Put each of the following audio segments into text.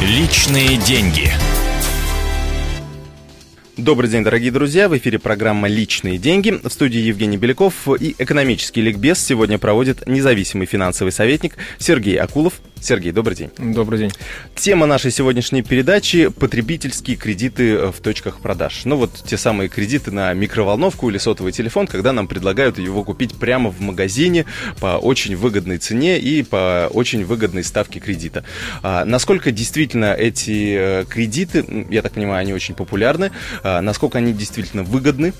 Личные деньги. Добрый день, дорогие друзья. В эфире программа «Личные деньги». В студии Евгений Беляков и экономический ликбез сегодня проводит независимый финансовый советник Сергей Акулов. Сергей, добрый день. Добрый день. Тема нашей сегодняшней передачи – потребительские кредиты в точках продаж. Ну вот те самые кредиты на микроволновку или сотовый телефон, когда нам предлагают его купить прямо в магазине по очень выгодной цене и по очень выгодной ставке кредита. А, насколько действительно эти э, кредиты, я так понимаю, они очень популярны, а, насколько они действительно выгодны,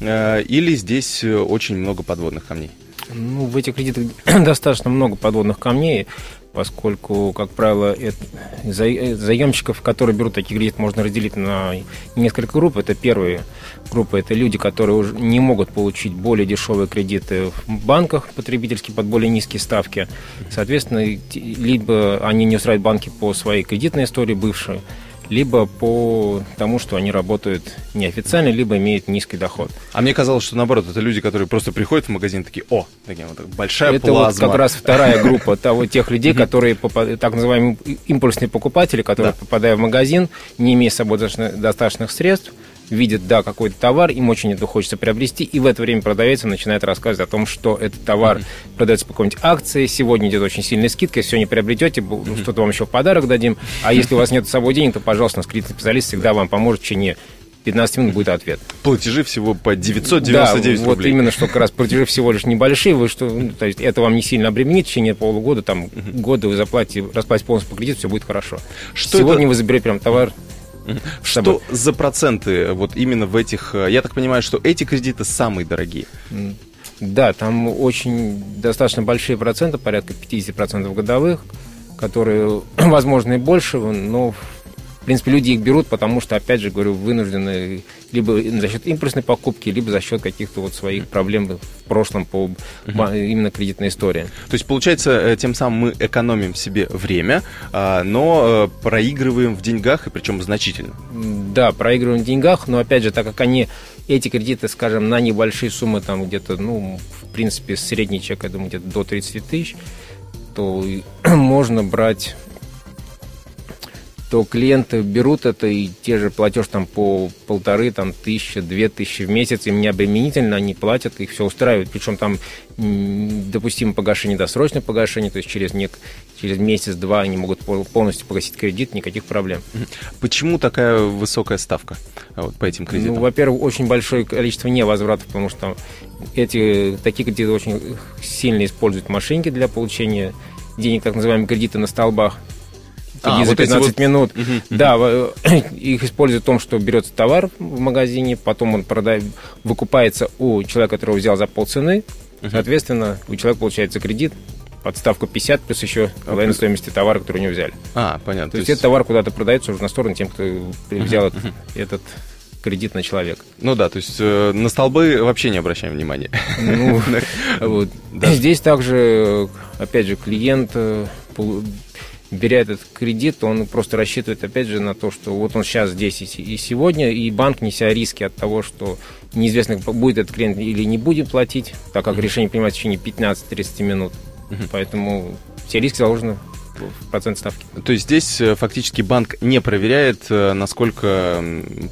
а, или здесь э, очень много подводных камней? Ну, в этих кредитах достаточно много подводных камней поскольку, как правило, это, заемщиков, которые берут такие кредиты, можно разделить на несколько групп. Это первые группы, это люди, которые уже не могут получить более дешевые кредиты в банках потребительские под более низкие ставки. Соответственно, либо они не устраивают банки по своей кредитной истории бывшей, либо по тому, что они работают неофициально, либо имеют низкий доход. А мне казалось, что наоборот, это люди, которые просто приходят в магазин такие, о, такие вот большая это плазма. Это вот как раз вторая группа того, тех людей, которые, так называемые импульсные покупатели, которые, попадая в магазин, не имея с собой достаточных средств, видят, да, какой-то товар, им очень это хочется приобрести, и в это время продавец начинает рассказывать о том, что этот товар mm-hmm. продается по какой-нибудь акции, сегодня идет очень сильная скидка, если сегодня приобретете, mm-hmm. что-то вам еще в подарок дадим, а если у вас нет с собой денег, то, пожалуйста, кредитный специалист всегда вам поможет в течение 15 минут будет ответ. Платежи всего по 999 да, рублей. вот именно, что как раз платежи всего лишь небольшие, вы что, ну, то есть это вам не сильно обременит, в течение полугода, там, uh-huh. года вы заплатите, расплатите полностью по кредиту, все будет хорошо. Что Сегодня это... вы заберете прям товар, что за проценты вот именно в этих... Э, я так понимаю, что эти кредиты самые дорогие. Да, там очень достаточно большие проценты, порядка 50% годовых, которые, возможно, и больше, но в принципе, люди их берут, потому что, опять же, говорю, вынуждены либо за счет импульсной покупки, либо за счет каких-то вот своих проблем в прошлом по именно кредитной истории. То есть, получается, э, тем самым мы экономим себе время, а, но э, проигрываем в деньгах, и причем значительно. Да, проигрываем в деньгах, но, опять же, так как они, эти кредиты, скажем, на небольшие суммы, там где-то, ну, в принципе, средний чек, я думаю, где-то до 30 тысяч, то можно брать то клиенты берут это и те же платеж там по полторы, там тысячи, две тысячи в месяц, им не обременительно, они платят, их все устраивает. Причем там допустимо погашение, досрочное погашение, то есть через, нек, через месяц-два они могут полностью погасить кредит, никаких проблем. Почему такая высокая ставка а, вот, по этим кредитам? Ну, во-первых, очень большое количество невозвратов, потому что эти, такие кредиты очень сильно используют мошенники для получения денег, так называемые кредиты на столбах а, за вот 15 вот... минут. Угу, да, их используют в том, что берется товар в магазине, потом он продает, выкупается у человека, которого взял за полцены. Угу. Соответственно, у человека получается кредит, подставку 50, плюс еще половина стоимости товара, который у него взяли. А, понятно. То, то есть, есть этот товар куда-то продается уже на сторону тем, кто взял uh-huh, этот, этот кредит на человека. Ну да, то есть э, на столбы вообще не обращаем внимания. Ну, вот. Здесь также, опять же, клиент э, беря этот кредит, он просто рассчитывает, опять же, на то, что вот он сейчас здесь и сегодня, и банк, неся риски от того, что неизвестно, будет этот клиент или не будет платить, так как решение принимается в течение 15-30 минут. Поэтому все риски заложены процент ставки. То есть здесь э, фактически банк не проверяет, э, насколько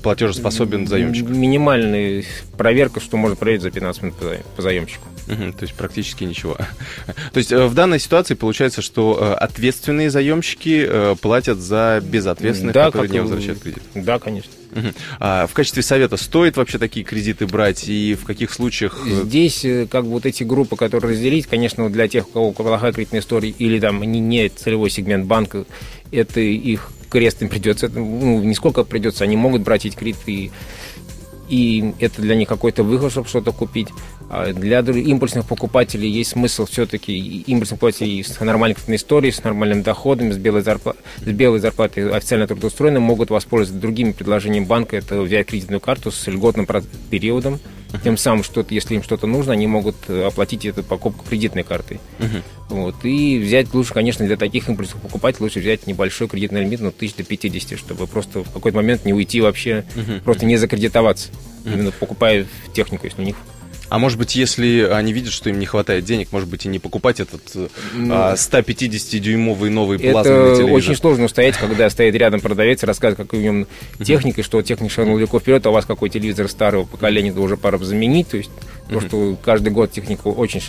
платежеспособен заемщик? Минимальная проверка, что можно проверить за 15 минут по заемщику. Угу, то есть практически ничего. то есть э, в данной ситуации получается, что ответственные заемщики платят за безответственных, да, которые не возвращают кредит? Да, конечно. А в качестве совета стоит вообще такие кредиты брать и в каких случаях? Э, Здесь э, как бы вот эти группы, которые разделить, конечно, для тех, у кого плохая кредитная история или там не, не целевой сегмент банка, это их крест им придется, ну, не сколько придется, они могут брать эти кредиты и это для них какой-то выход, чтобы что-то купить. А для импульсных покупателей есть смысл все-таки импульсных покупателей с нормальной историей, с нормальным доходом, с белой, зарплат, с белой зарплатой официально трудоустроенным, могут воспользоваться другими предложениями банка. Это взять кредитную карту с льготным периодом, тем самым, что если им что-то нужно, они могут э, оплатить эту покупку кредитной картой. Uh-huh. Вот. И взять лучше, конечно, для таких импульсных покупателей лучше взять небольшой кредитный лимит, ну, тысяч до 50, чтобы просто в какой-то момент не уйти вообще, uh-huh. просто не закредитоваться, uh-huh. именно покупая технику, если у них А может быть, если они видят, что им не хватает денег, может быть, и не покупать этот ну, 150-дюймовый новый плазменный телевизор? Это очень сложно устоять, когда стоит рядом продавец и рассказывает, какой у него техника, что техника шагнула далеко вперед, а у вас какой телевизор старого поколения, то уже пора заменить. То есть то, что каждый год техника очень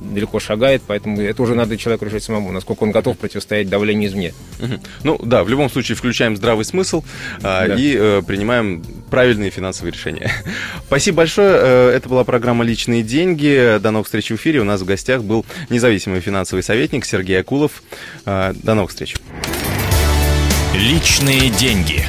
далеко шагает, поэтому это уже надо человеку решать самому, насколько он готов противостоять давлению извне. Ну да, в любом случае включаем здравый смысл а, да. и э, принимаем правильные финансовые решения. Спасибо большое. Э, это была программа «Личные деньги». До новых встреч в эфире. У нас в гостях был независимый финансовый советник Сергей Акулов. Э, до новых встреч. «Личные деньги».